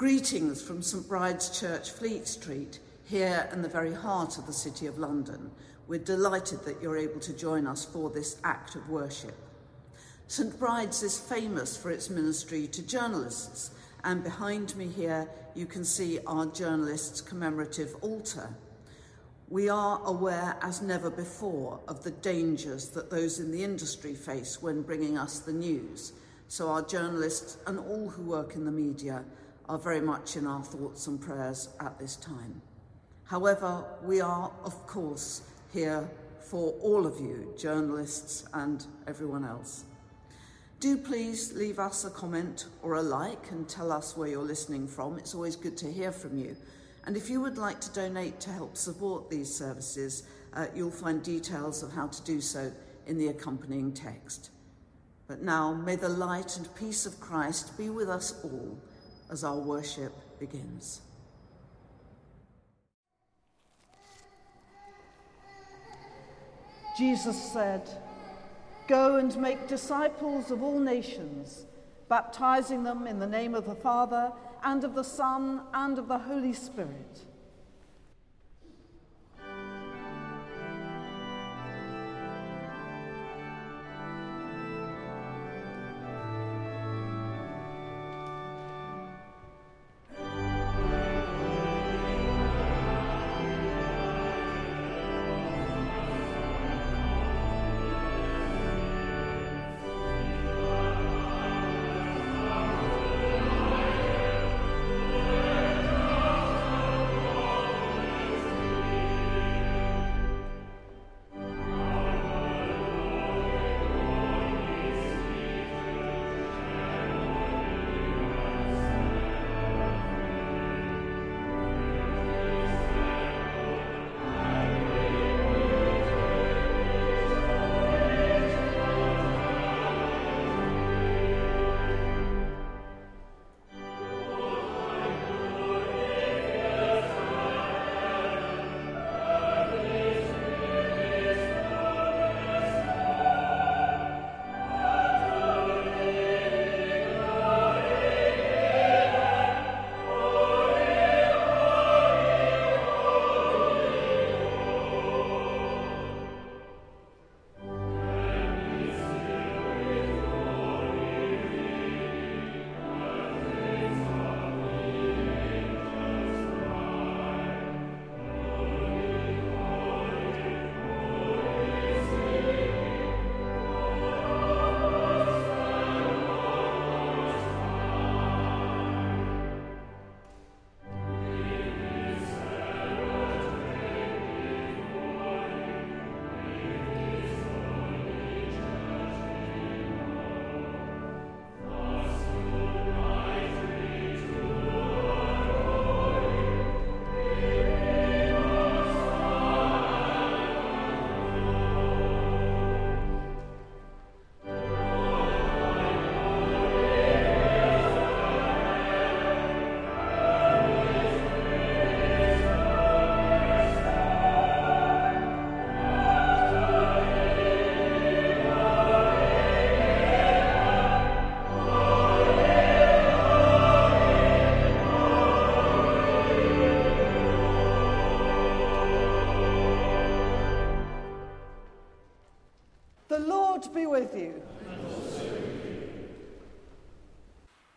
Greetings from St Bride's Church, Fleet Street, here in the very heart of the City of London. We're delighted that you're able to join us for this act of worship. St Bride's is famous for its ministry to journalists, and behind me here you can see our journalists' commemorative altar. We are aware as never before of the dangers that those in the industry face when bringing us the news. So our journalists and all who work in the media are very much in our thoughts and prayers at this time. However, we are, of course, here for all of you, journalists and everyone else. Do please leave us a comment or a like and tell us where you're listening from. It's always good to hear from you. And if you would like to donate to help support these services, uh, you'll find details of how to do so in the accompanying text. But now, may the light and peace of Christ be with us all as our worship begins. Jesus said, Go and make disciples of all nations, baptizing them in the name of the Father and of the Son, and of the Holy Spirit.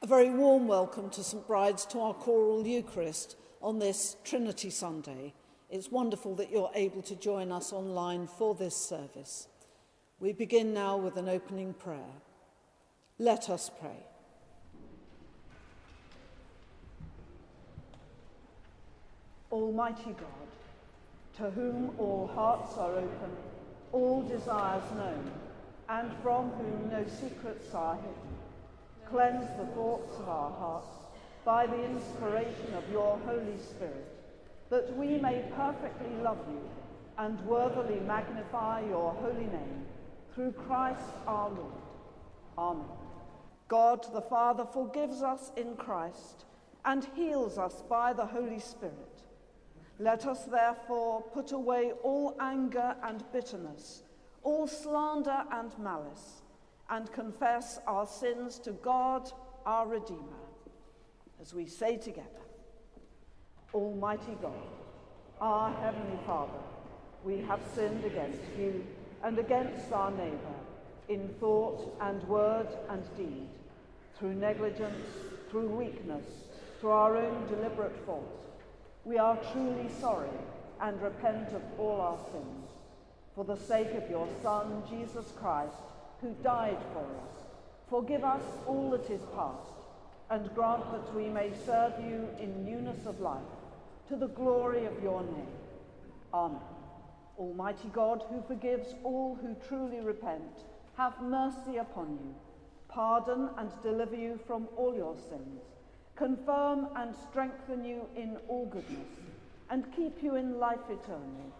Very warm welcome to St Bride's to our choral Eucharist on this Trinity Sunday. It's wonderful that you're able to join us online for this service. We begin now with an opening prayer. Let us pray. Almighty God, to whom all hearts are open, all desires known, and from whom no secrets are hidden, cleanse the thoughts of our hearts by the inspiration of your Holy Spirit, that we may perfectly love you and worthily magnify your holy name through Christ our Lord. Amen. God the Father forgives us in Christ and heals us by the Holy Spirit. Let us therefore put away all anger and bitterness, all slander and malice and confess our sins to God, our Redeemer. as we say together Almighty God, our Heavenly Father, we have sinned against you and against our neighbour in thought and word and deed, through negligence, through weakness, through our own deliberate fault. We are truly sorry and repent of all our sins. For the sake of your Son, Jesus Christ, who died for us, forgive us all that is past, and grant that we may serve you in newness of life, to the glory of your name. Amen. Almighty God, who forgives all who truly repent, have mercy upon you, pardon and deliver you from all your sins, confirm and strengthen you in all goodness, and keep you in life eternal,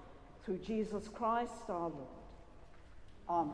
through Jesus Christ our Lord. Amen.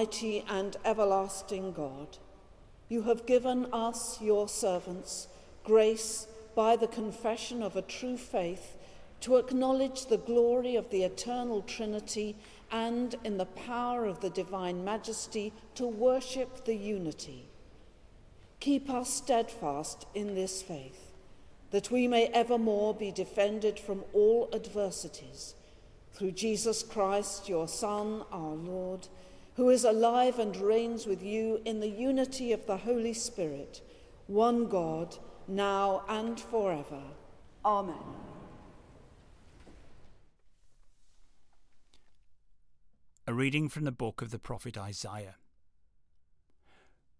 Almighty and everlasting God, you have given us, your servants, grace by the confession of a true faith to acknowledge the glory of the eternal Trinity and in the power of the divine majesty to worship the unity. Keep us steadfast in this faith, that we may evermore be defended from all adversities. Through Jesus Christ, your Son, our Lord, who is alive and reigns with you in the unity of the Holy Spirit, one God, now and forever. Amen. A reading from the book of the prophet Isaiah.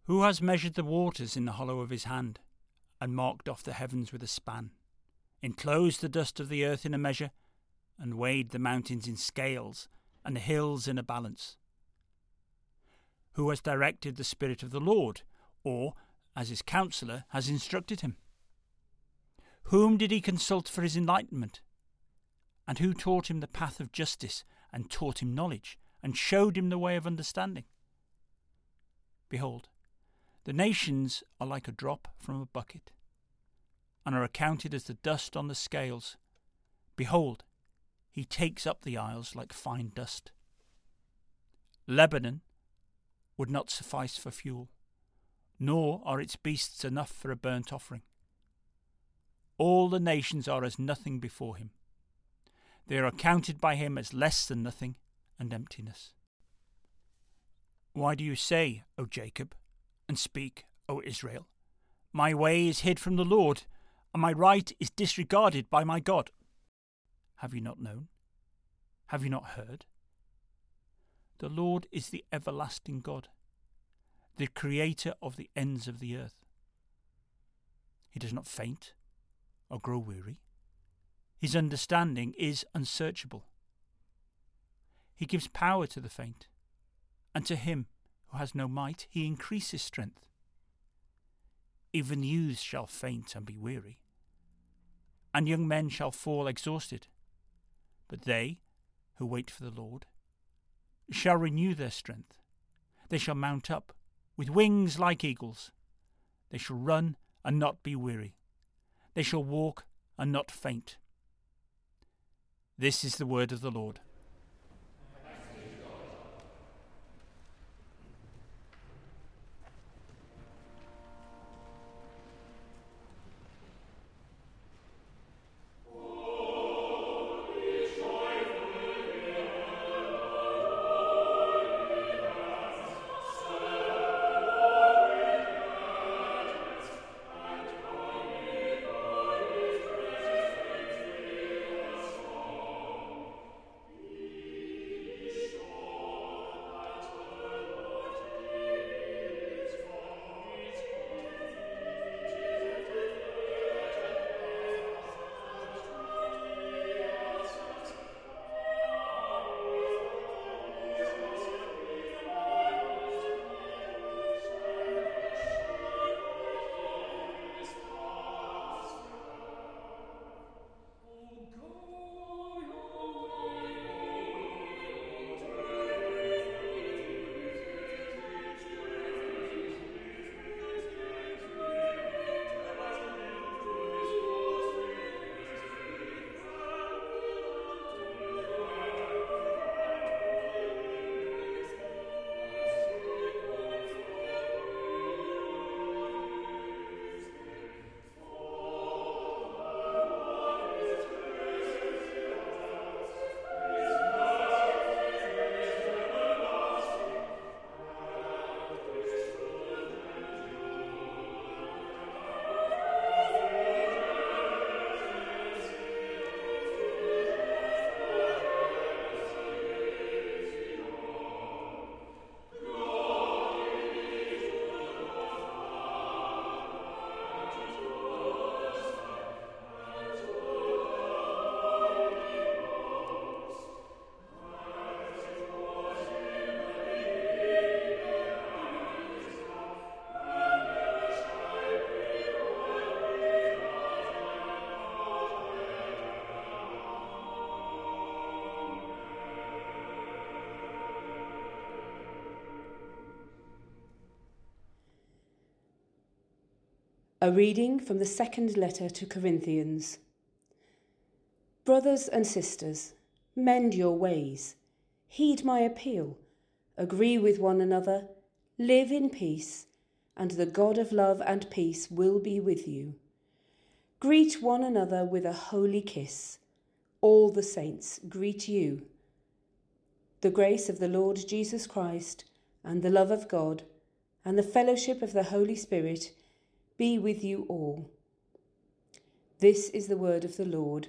Who has measured the waters in the hollow of his hand, and marked off the heavens with a span, enclosed the dust of the earth in a measure, and weighed the mountains in scales, and the hills in a balance? Who has directed the Spirit of the Lord, or, as his counsellor, has instructed him? Whom did he consult for his enlightenment? And who taught him the path of justice, and taught him knowledge, and showed him the way of understanding? Behold, the nations are like a drop from a bucket, and are accounted as the dust on the scales. Behold, he takes up the isles like fine dust. Lebanon would not suffice for fuel, nor are its beasts enough for a burnt offering. All the nations are as nothing before him. They are accounted by him as less than nothing and emptiness. Why do you say, O Jacob, and speak, O Israel, My way is hid from the Lord, and my right is disregarded by my God? Have you not known? Have you not heard? The Lord is the everlasting God, the creator of the ends of the earth. He does not faint or grow weary. His understanding is unsearchable. He gives power to the faint, and to him who has no might he increases strength. Even youths shall faint and be weary, and young men shall fall exhausted. But they who wait for the Lord shall renew their strength. They shall mount up with wings like eagles. They shall run and not be weary. They shall walk and not faint. This is the word of the Lord. A reading from the second letter to Corinthians. Brothers and sisters, mend your ways, heed my appeal, agree with one another, live in peace, and the God of love and peace will be with you. Greet one another with a holy kiss. All the saints greet you. The grace of the Lord Jesus Christ, and the love of God, and the fellowship of the Holy Spirit be with you all. This is the word of the Lord.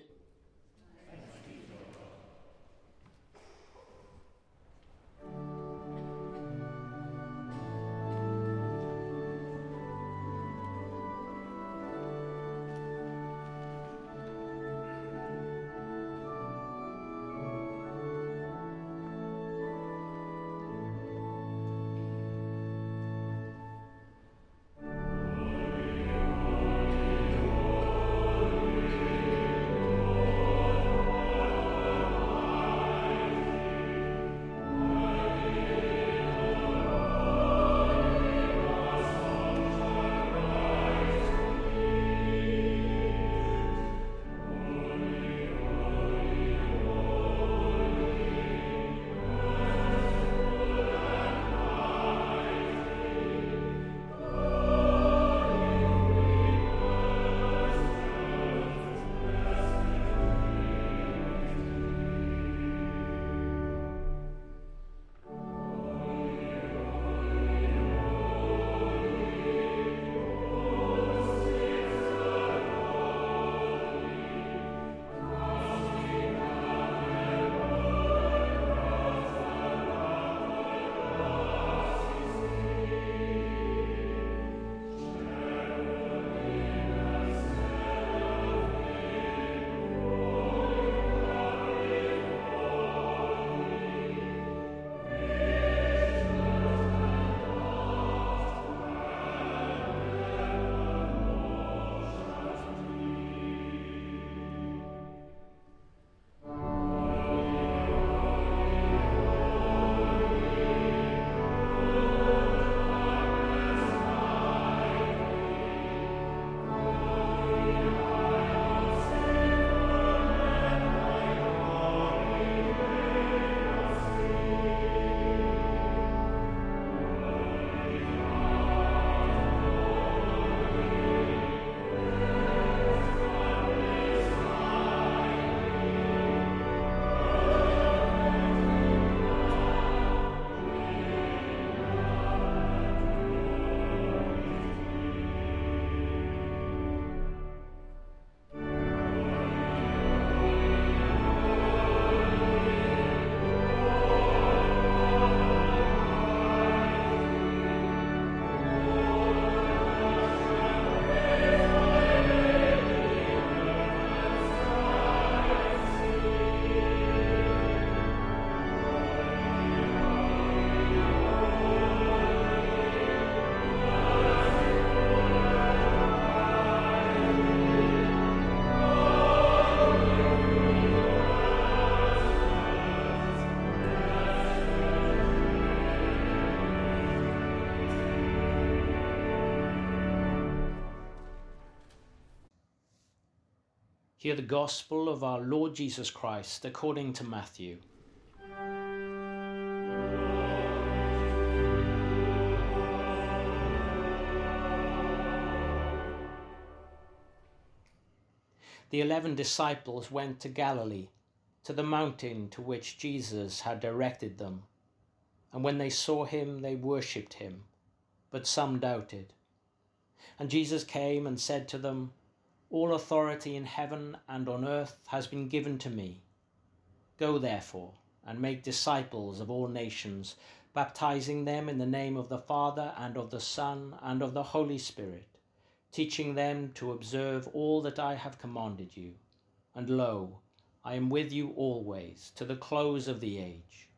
Hear the gospel of our Lord Jesus Christ according to Matthew. The eleven disciples went to Galilee, to the mountain to which Jesus had directed them. And when they saw him, they worshipped him, but some doubted. And Jesus came and said to them, all authority in heaven and on earth has been given to me. Go therefore and make disciples of all nations, baptizing them in the name of the Father and of the Son and of the Holy Spirit, teaching them to observe all that I have commanded you. And lo, I am with you always to the close of the age.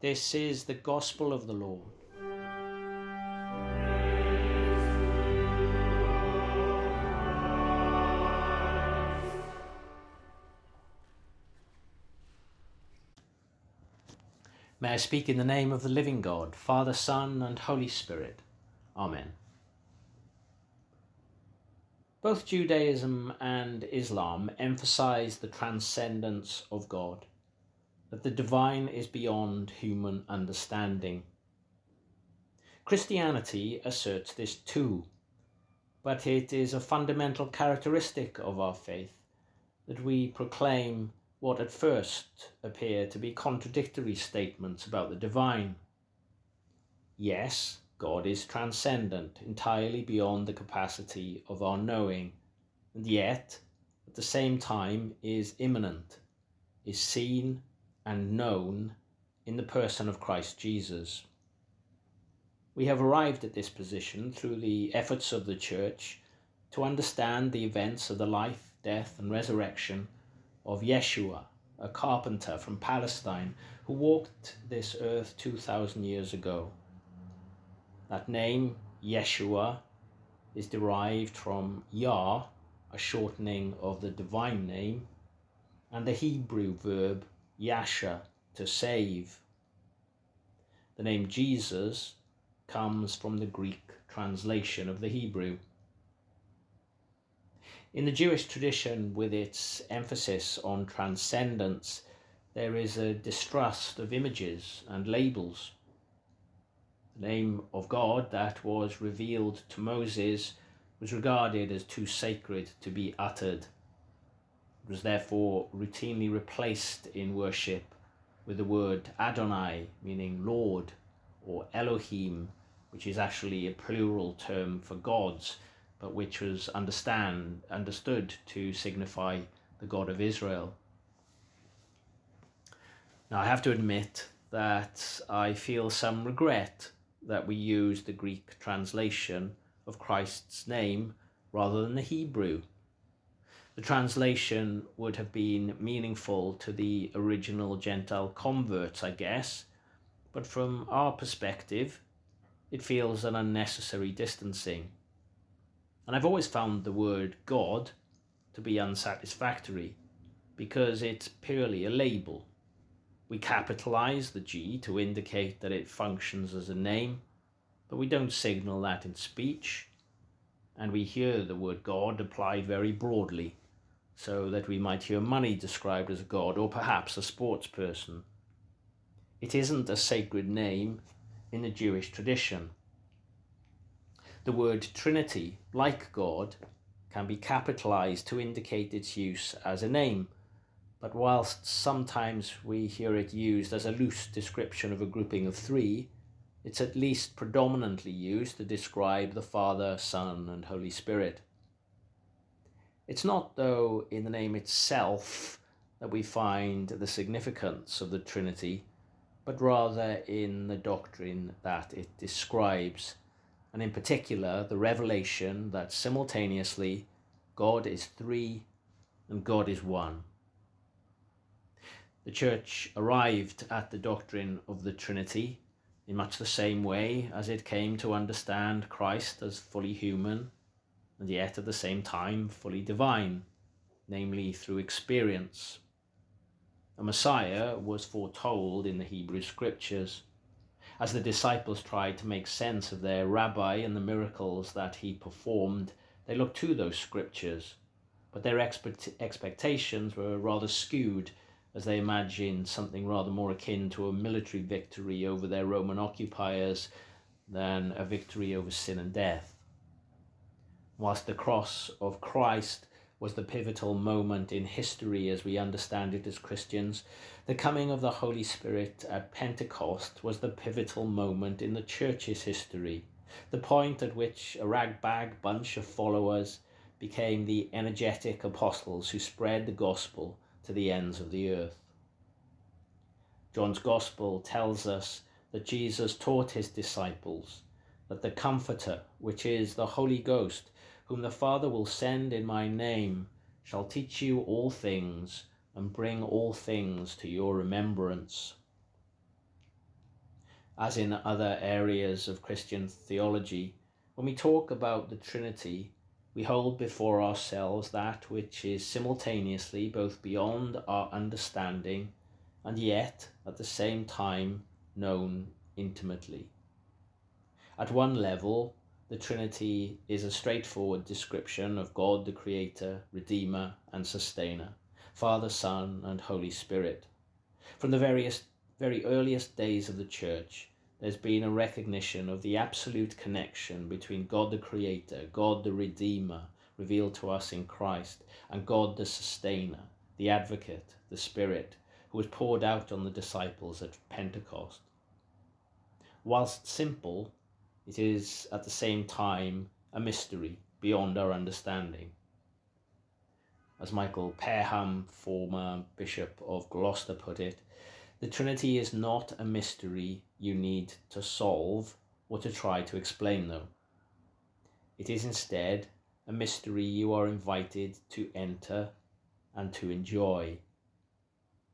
This is the gospel of the Lord. May I speak in the name of the living God, Father, Son, and Holy Spirit. Amen. Both Judaism and Islam emphasize the transcendence of God, that the divine is beyond human understanding. Christianity asserts this too, but it is a fundamental characteristic of our faith that we proclaim what at first appear to be contradictory statements about the divine. Yes, God is transcendent, entirely beyond the capacity of our knowing, and yet, at the same time, is immanent, is seen and known in the person of Christ Jesus. We have arrived at this position through the efforts of the Church to understand the events of the life, death, and resurrection of Yeshua, a carpenter from Palestine who walked this earth 2,000 years ago. That name, Yeshua, is derived from Yah, a shortening of the divine name, and the Hebrew verb Yasha, to save. The name Jesus comes from the Greek translation of the Hebrew. In the Jewish tradition, with its emphasis on transcendence, there is a distrust of images and labels. The name of God that was revealed to Moses was regarded as too sacred to be uttered. It was therefore routinely replaced in worship with the word Adonai, meaning Lord, or Elohim, which is actually a plural term for gods, which was understand understood to signify the God of Israel. Now I have to admit that I feel some regret that we use the Greek translation of Christ's name rather than the Hebrew. The translation would have been meaningful to the original Gentile converts, I guess, but from our perspective, it feels an unnecessary distancing. And I've always found the word God to be unsatisfactory because it's purely a label. We capitalize the G to indicate that it functions as a name, but we don't signal that in speech. And we hear the word God applied very broadly, so that we might hear money described as a god or perhaps a sports person. It isn't a sacred name in the Jewish tradition. The word Trinity, like God, can be capitalized to indicate its use as a name, but whilst sometimes we hear it used as a loose description of a grouping of three, it's at least predominantly used to describe the Father, Son, and Holy Spirit. It's not, though, in the name itself that we find the significance of the Trinity, but rather in the doctrine that it describes and in particular the revelation that simultaneously God is three and God is one. The Church arrived at the doctrine of the Trinity in much the same way as it came to understand Christ as fully human and yet at the same time fully divine, namely through experience. A Messiah was foretold in the Hebrew Scriptures as the disciples tried to make sense of their rabbi and the miracles that he performed, they looked to those scriptures, but their expect- expectations were rather skewed as they imagined something rather more akin to a military victory over their Roman occupiers than a victory over sin and death. Whilst the cross of Christ was the pivotal moment in history as we understand it as Christians, the coming of the Holy Spirit at Pentecost was the pivotal moment in the church's history, the point at which a ragbag bunch of followers became the energetic apostles who spread the gospel to the ends of the earth. John's Gospel tells us that Jesus taught his disciples that the Comforter, which is the Holy Ghost, whom the Father will send in my name, shall teach you all things and bring all things to your remembrance. As in other areas of Christian theology, when we talk about the Trinity, we hold before ourselves that which is simultaneously both beyond our understanding and yet at the same time known intimately. At one level, the Trinity is a straightforward description of God the Creator, Redeemer, and Sustainer, Father, Son, and Holy Spirit. From the various, very earliest days of the Church, there's been a recognition of the absolute connection between God the Creator, God the Redeemer, revealed to us in Christ, and God the Sustainer, the Advocate, the Spirit, who was poured out on the disciples at Pentecost. Whilst simple, it is at the same time a mystery beyond our understanding. As Michael Perham, former Bishop of Gloucester, put it, the Trinity is not a mystery you need to solve or to try to explain, though. It is instead a mystery you are invited to enter and to enjoy.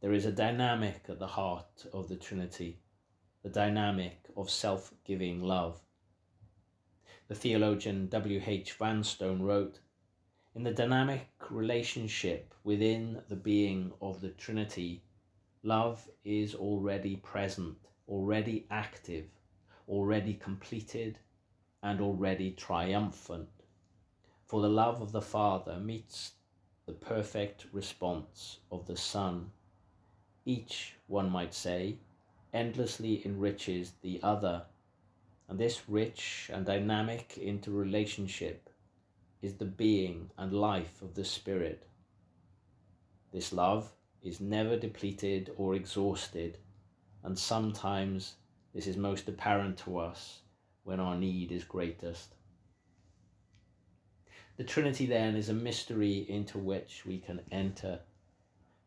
There is a dynamic at the heart of the Trinity, the dynamic of self giving love. The theologian W. H. Vanstone wrote In the dynamic relationship within the being of the Trinity, Love is already present, already active, already completed, and already triumphant. For the love of the Father meets the perfect response of the Son. Each, one might say, endlessly enriches the other, and this rich and dynamic interrelationship is the being and life of the Spirit. This love is never depleted or exhausted, and sometimes this is most apparent to us when our need is greatest. The Trinity then is a mystery into which we can enter.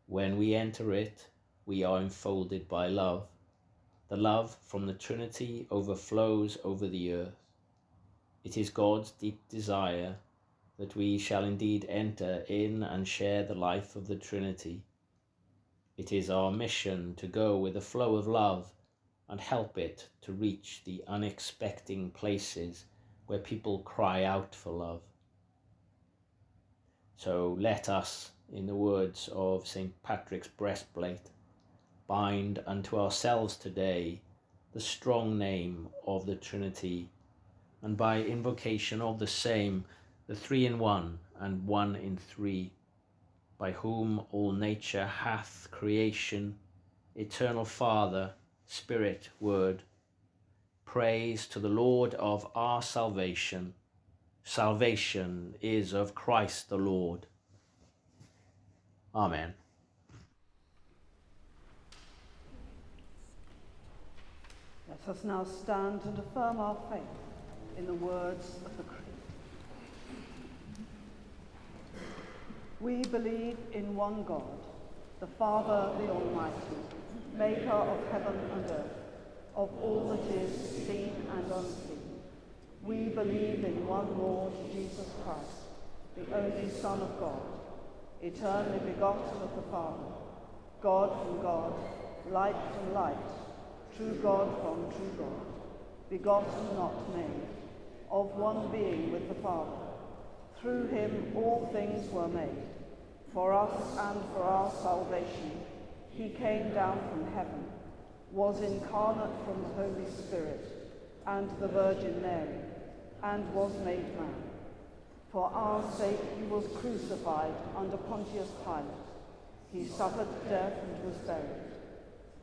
When we enter it, we are enfolded by love. The love from the Trinity overflows over the earth. It is God's deep desire that we shall indeed enter in and share the life of the Trinity it is our mission to go with the flow of love and help it to reach the unexpected places where people cry out for love. So let us, in the words of St. Patrick's breastplate, bind unto ourselves today the strong name of the Trinity, and by invocation of the same, the three in one and one in three by whom all nature hath creation, eternal Father, Spirit, Word. Praise to the Lord of our salvation. Salvation is of Christ the Lord. Amen. Let us now stand and affirm our faith in the words of the Creed. We believe in one God, the Father, the Almighty, maker of heaven and earth, of all that is seen and unseen. We believe in one Lord, Jesus Christ, the only Son of God, eternally begotten of the Father, God from God, light from light, true God from true God, begotten, not made, of one being with the Father through him all things were made. For us and for our salvation, he came down from heaven, was incarnate from the Holy Spirit and the Virgin Mary, and was made man. For our sake he was crucified under Pontius Pilate. He suffered death and was buried.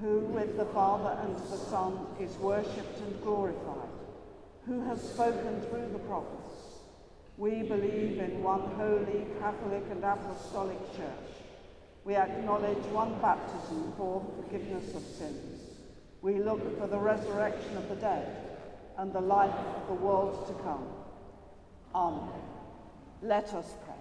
who with the Father and the Son is worshipped and glorified, who has spoken through the prophets. We believe in one holy, Catholic and Apostolic Church. We acknowledge one baptism for the forgiveness of sins. We look for the resurrection of the dead and the life of the world to come. Amen. Let us pray.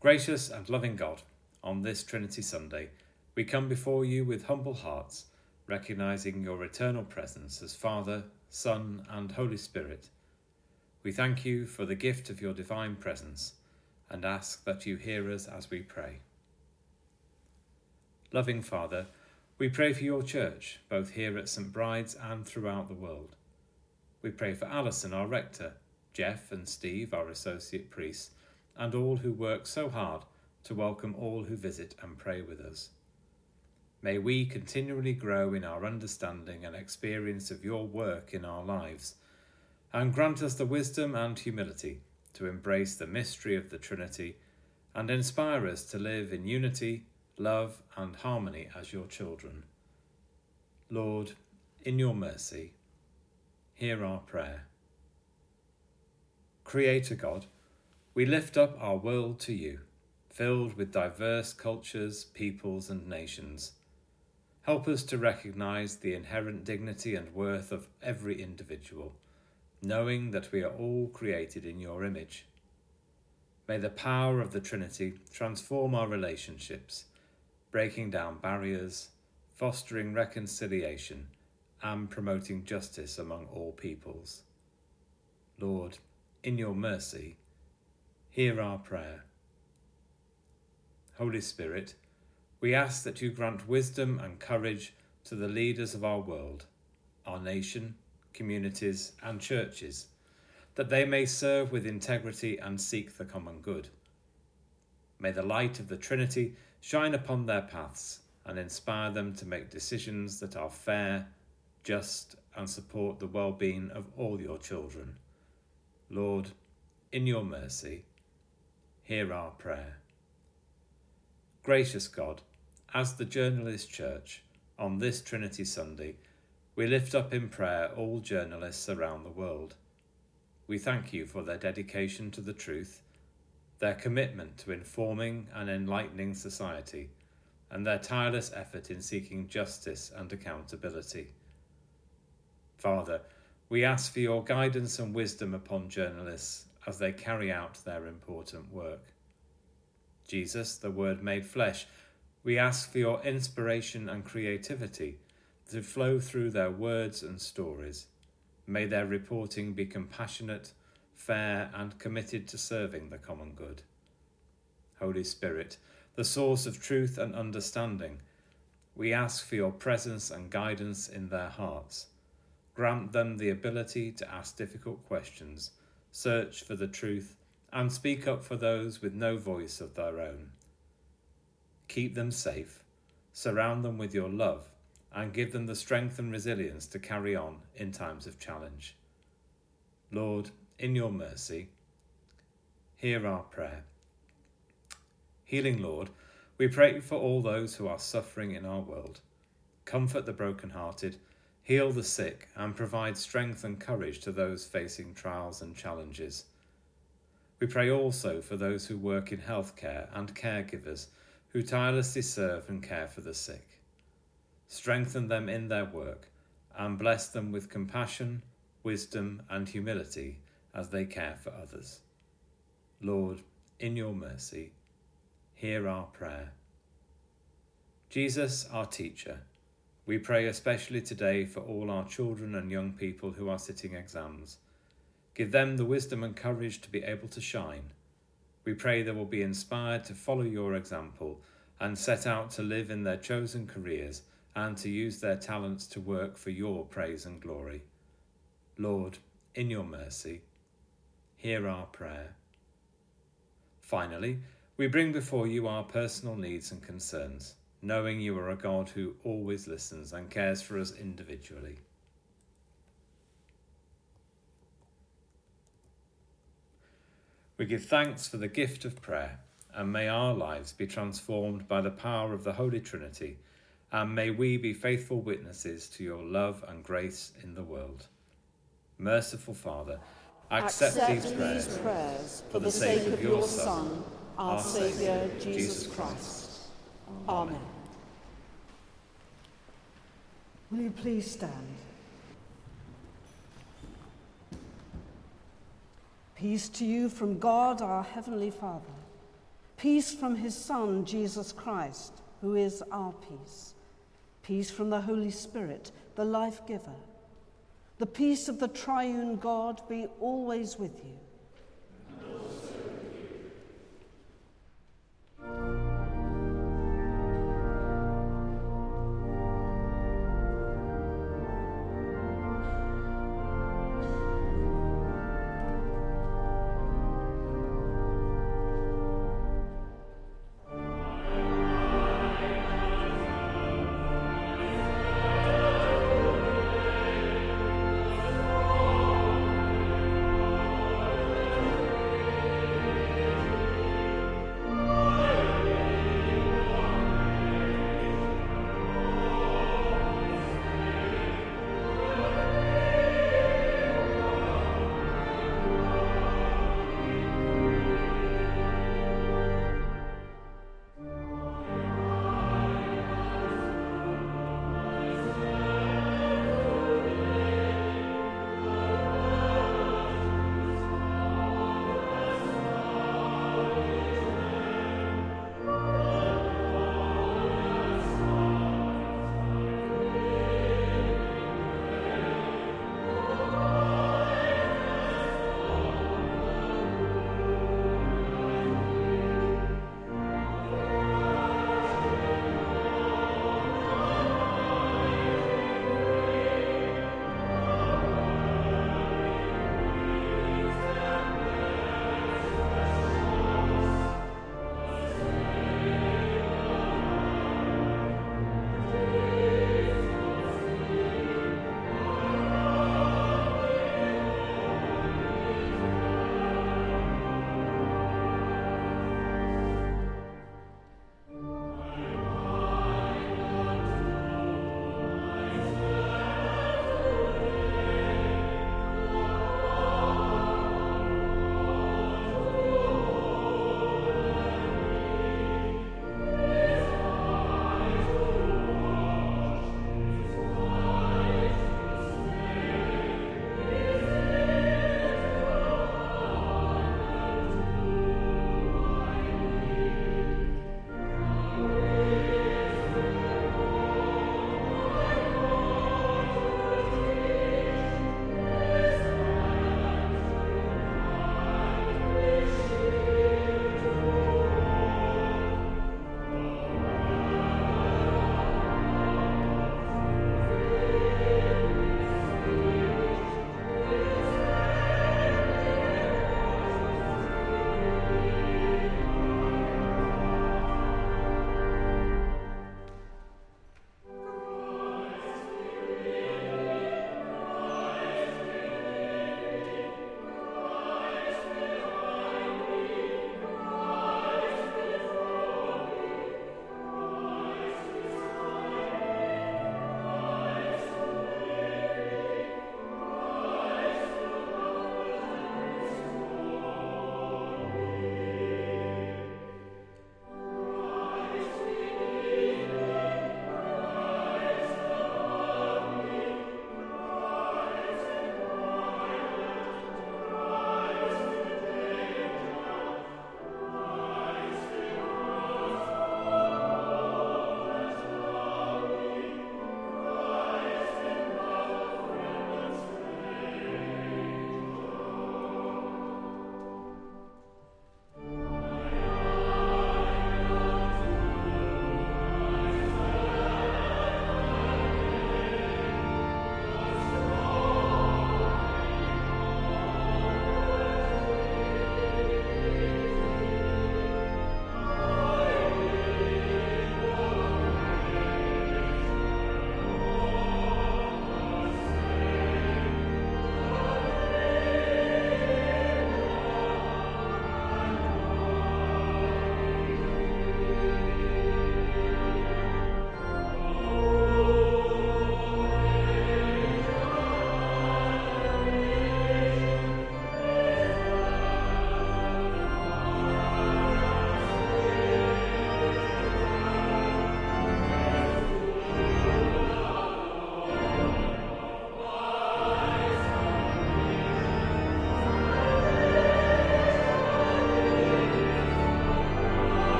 Gracious and loving God, on this Trinity Sunday, we come before you with humble hearts, recognizing your eternal presence as Father, Son, and Holy Spirit. We thank you for the gift of your divine presence and ask that you hear us as we pray. Loving Father, we pray for your church, both here at St. Bride's and throughout the world. We pray for Alison, our rector, Jeff and Steve, our associate priests, and all who work so hard to welcome all who visit and pray with us. May we continually grow in our understanding and experience of your work in our lives, and grant us the wisdom and humility to embrace the mystery of the Trinity and inspire us to live in unity, love, and harmony as your children. Lord, in your mercy, hear our prayer. Creator God, we lift up our world to you, filled with diverse cultures, peoples, and nations. Help us to recognize the inherent dignity and worth of every individual, knowing that we are all created in your image. May the power of the Trinity transform our relationships, breaking down barriers, fostering reconciliation, and promoting justice among all peoples. Lord, in your mercy, hear our prayer. Holy Spirit, we ask that you grant wisdom and courage to the leaders of our world, our nation, communities, and churches, that they may serve with integrity and seek the common good. May the light of the Trinity shine upon their paths and inspire them to make decisions that are fair, just, and support the well being of all your children. Lord, in your mercy, hear our prayer. Gracious God, as the Journalist Church, on this Trinity Sunday, we lift up in prayer all journalists around the world. We thank you for their dedication to the truth, their commitment to informing and enlightening society, and their tireless effort in seeking justice and accountability. Father, we ask for your guidance and wisdom upon journalists as they carry out their important work. Jesus, the Word made flesh, we ask for your inspiration and creativity to flow through their words and stories. May their reporting be compassionate, fair, and committed to serving the common good. Holy Spirit, the source of truth and understanding, we ask for your presence and guidance in their hearts. Grant them the ability to ask difficult questions search for the truth, and speak up for those with no voice of their own. Keep them safe, surround them with your love, and give them the strength and resilience to carry on in times of challenge. Lord, in your mercy, hear our prayer. Healing Lord, we pray for all those who are suffering in our world. Comfort the broken-hearted heal the sick, and provide strength and courage to those facing trials and challenges. We pray also for those who work in healthcare and caregivers who tirelessly serve and care for the sick. Strengthen them in their work and bless them with compassion, wisdom, and humility as they care for others. Lord, in your mercy, hear our prayer. Jesus, our teacher, we pray especially today for all our children and young people who are sitting exams. Give them the wisdom and courage to be able to shine. We pray they will be inspired to follow your example and set out to live in their chosen careers and to use their talents to work for your praise and glory. Lord, in your mercy, hear our prayer. Finally, we bring before you our personal needs and concerns, knowing you are a God who always listens and cares for us individually. We give thanks for the gift of prayer, and may our lives be transformed by the power of the Holy Trinity, and may we be faithful witnesses to your love and grace in the world. Merciful Father, accept, Accept these prayers, prayers for the sake of your Son, our Saviour, Jesus Christ. Amen. Will you please stand? Peace to you from God, our Heavenly Father. Peace from His Son, Jesus Christ, who is our peace. Peace from the Holy Spirit, the life giver. The peace of the triune God be always with you.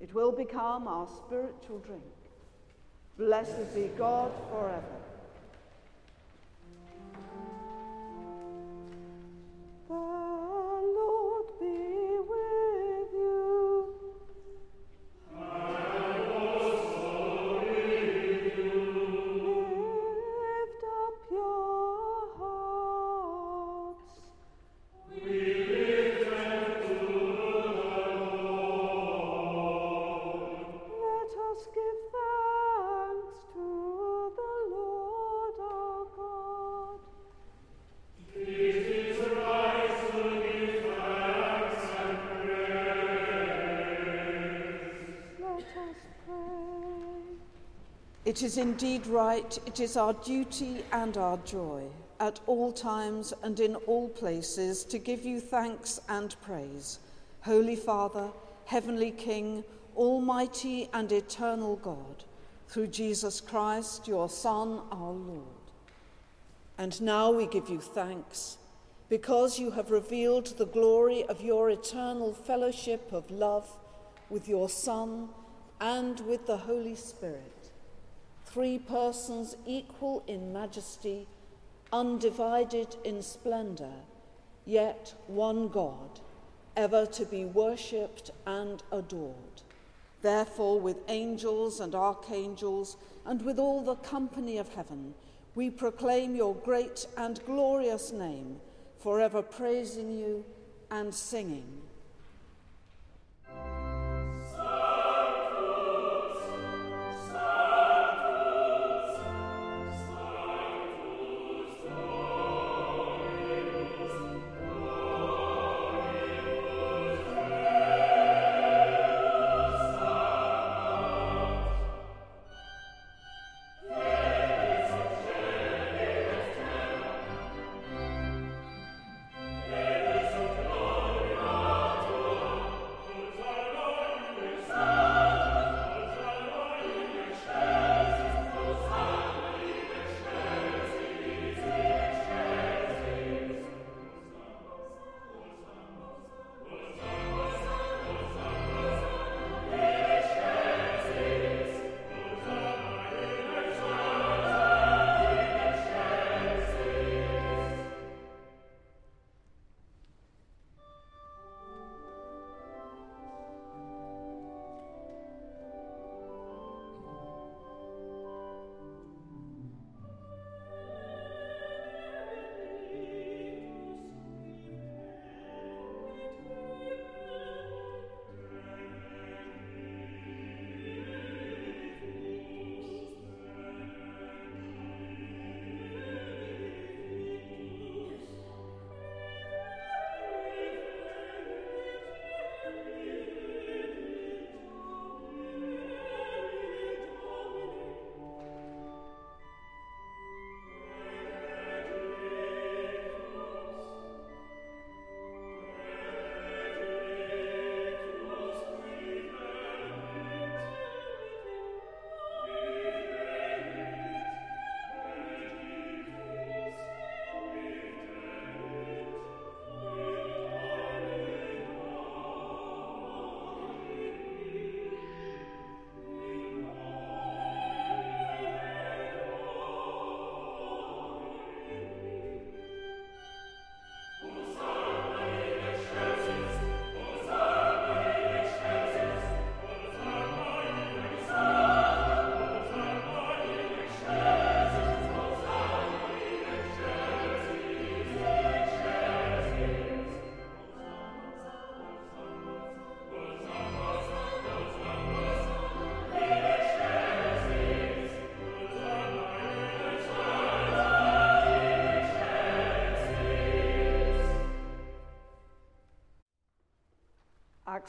It will become our spiritual drink. Blessed be God forever. It is indeed right, it is our duty and our joy at all times and in all places to give you thanks and praise, Holy Father, Heavenly King, Almighty and eternal God, through Jesus Christ, your Son, our Lord. And now we give you thanks because you have revealed the glory of your eternal fellowship of love with your Son and with the Holy Spirit three persons equal in majesty, undivided in splendour, yet one God, ever to be worshipped and adored. Therefore, with angels and archangels, and with all the company of heaven, we proclaim your great and glorious name, forever praising you and singing.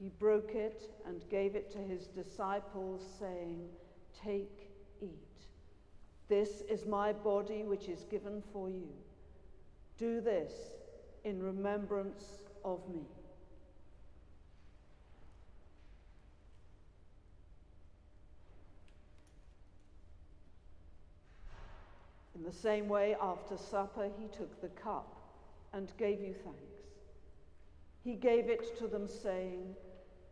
He broke it and gave it to his disciples, saying, Take, eat. This is my body, which is given for you. Do this in remembrance of me. In the same way, after supper, he took the cup and gave you thanks. He gave it to them, saying,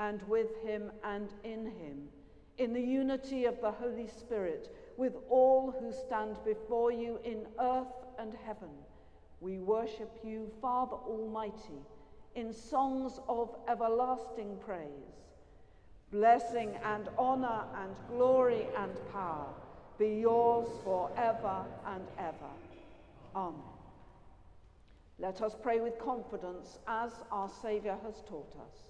and with him and in him, in the unity of the Holy Spirit, with all who stand before you in earth and heaven. We worship you, Father Almighty, in songs of everlasting praise. Blessing and honor and glory and power be yours forever and ever. Amen. Let us pray with confidence as our Saviour has taught us.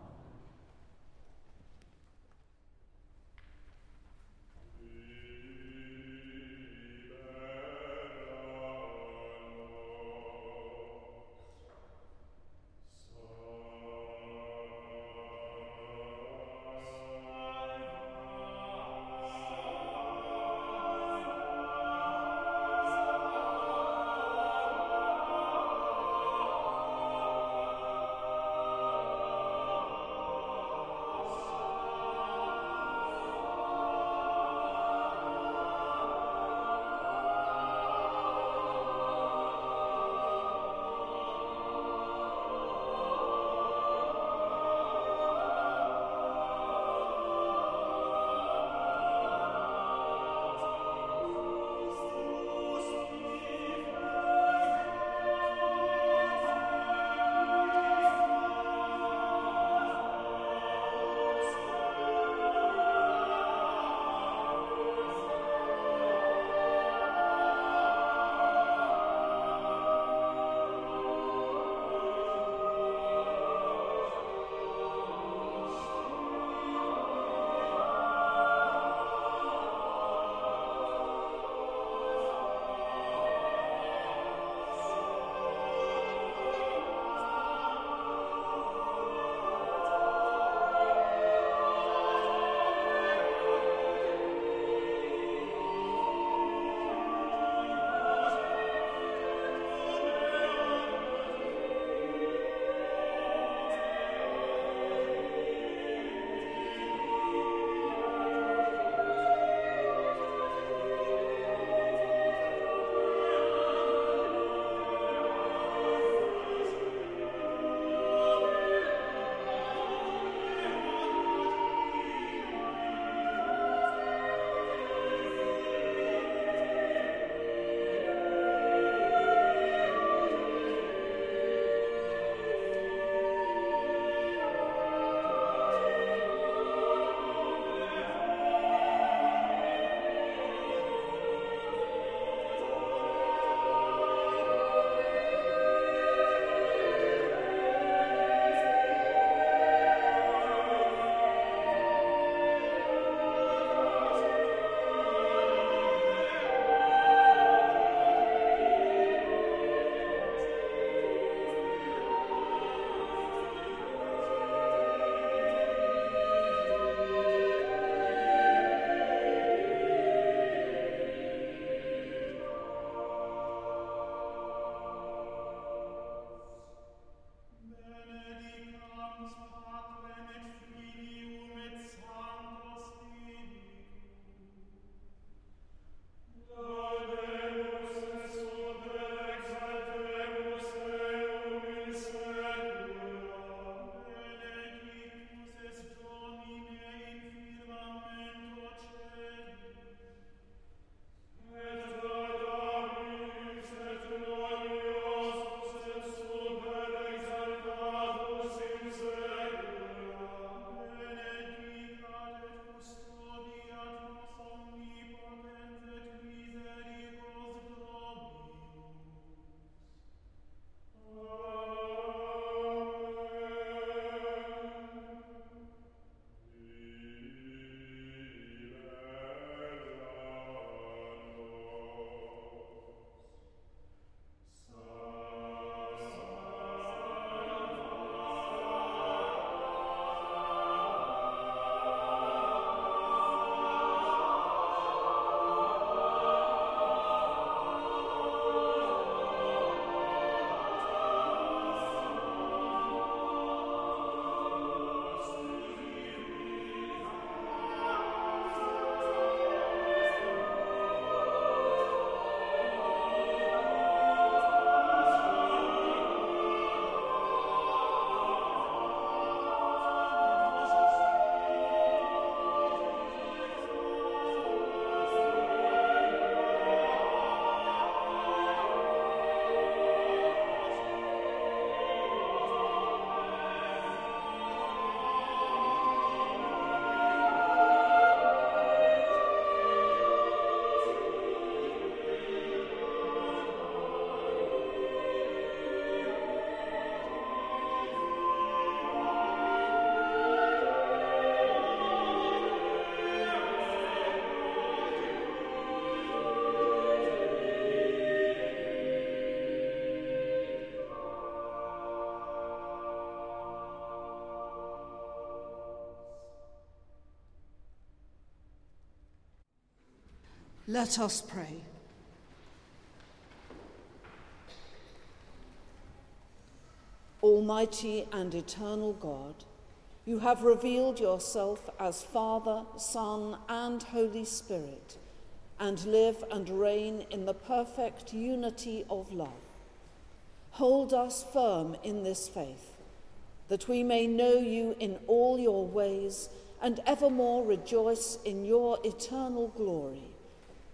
Let us pray. Almighty and eternal God, you have revealed yourself as Father, Son, and Holy Spirit, and live and reign in the perfect unity of love. Hold us firm in this faith, that we may know you in all your ways and evermore rejoice in your eternal glory,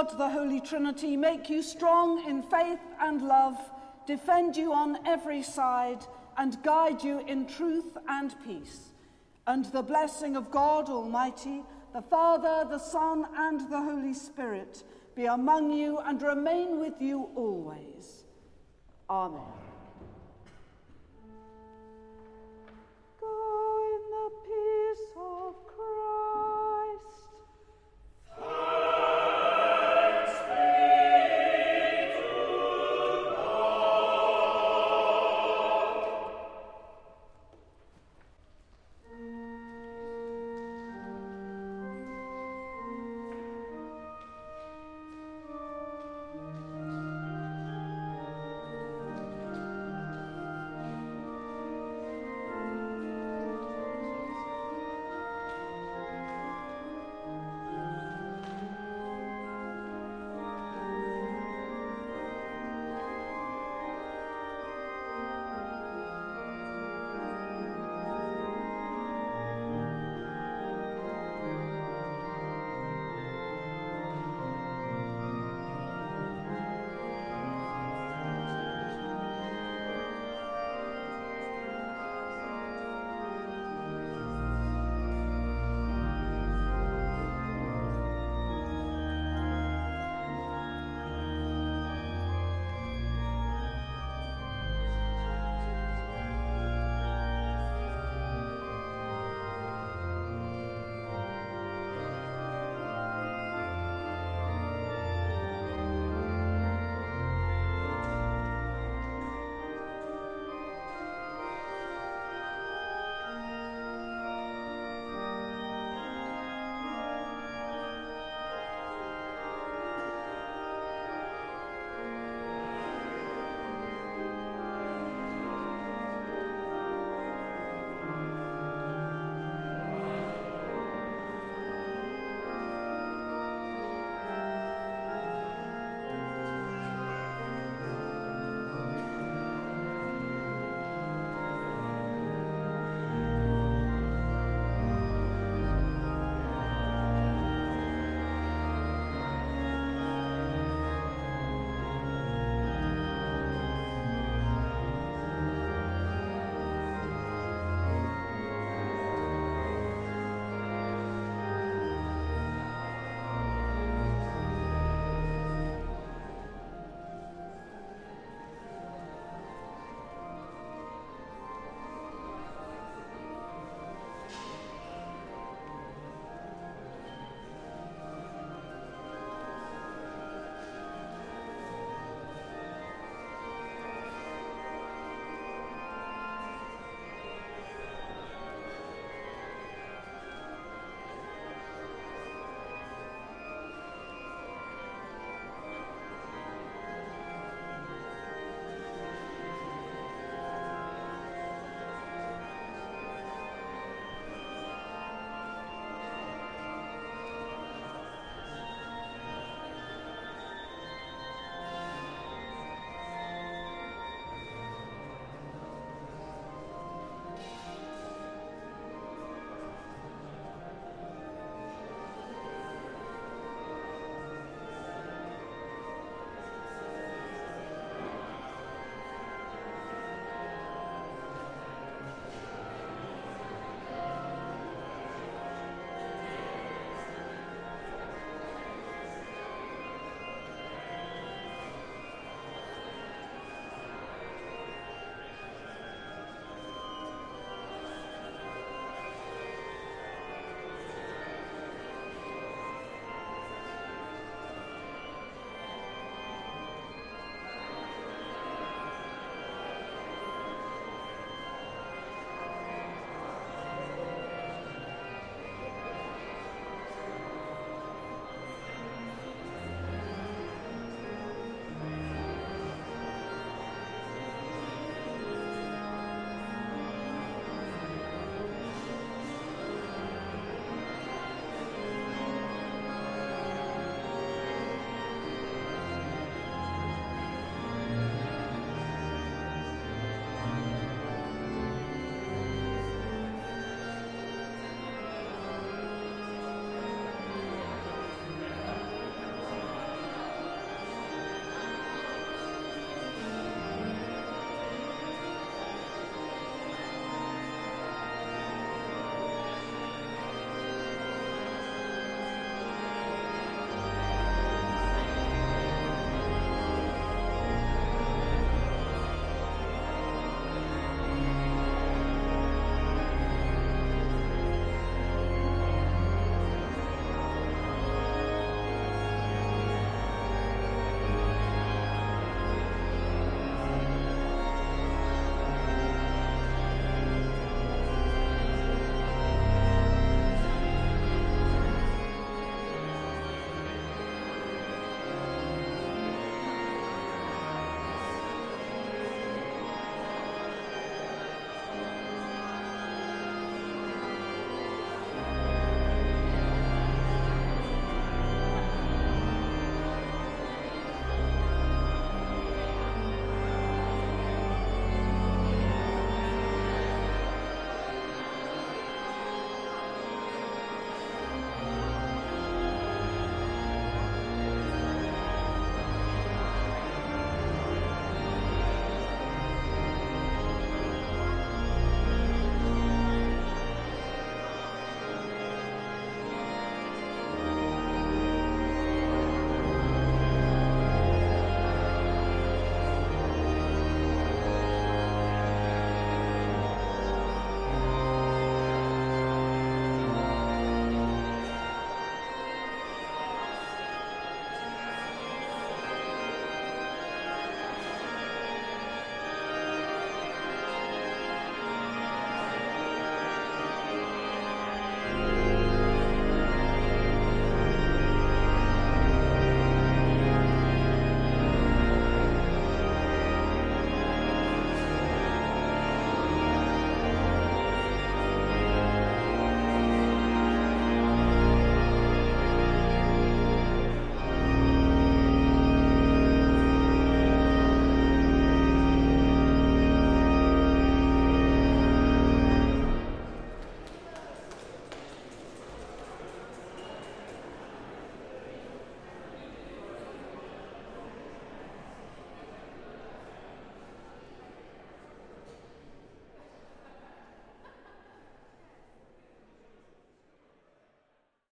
God, the Holy Trinity, make you strong in faith and love, defend you on every side, and guide you in truth and peace. And the blessing of God Almighty, the Father, the Son, and the Holy Spirit be among you and remain with you always. Amen.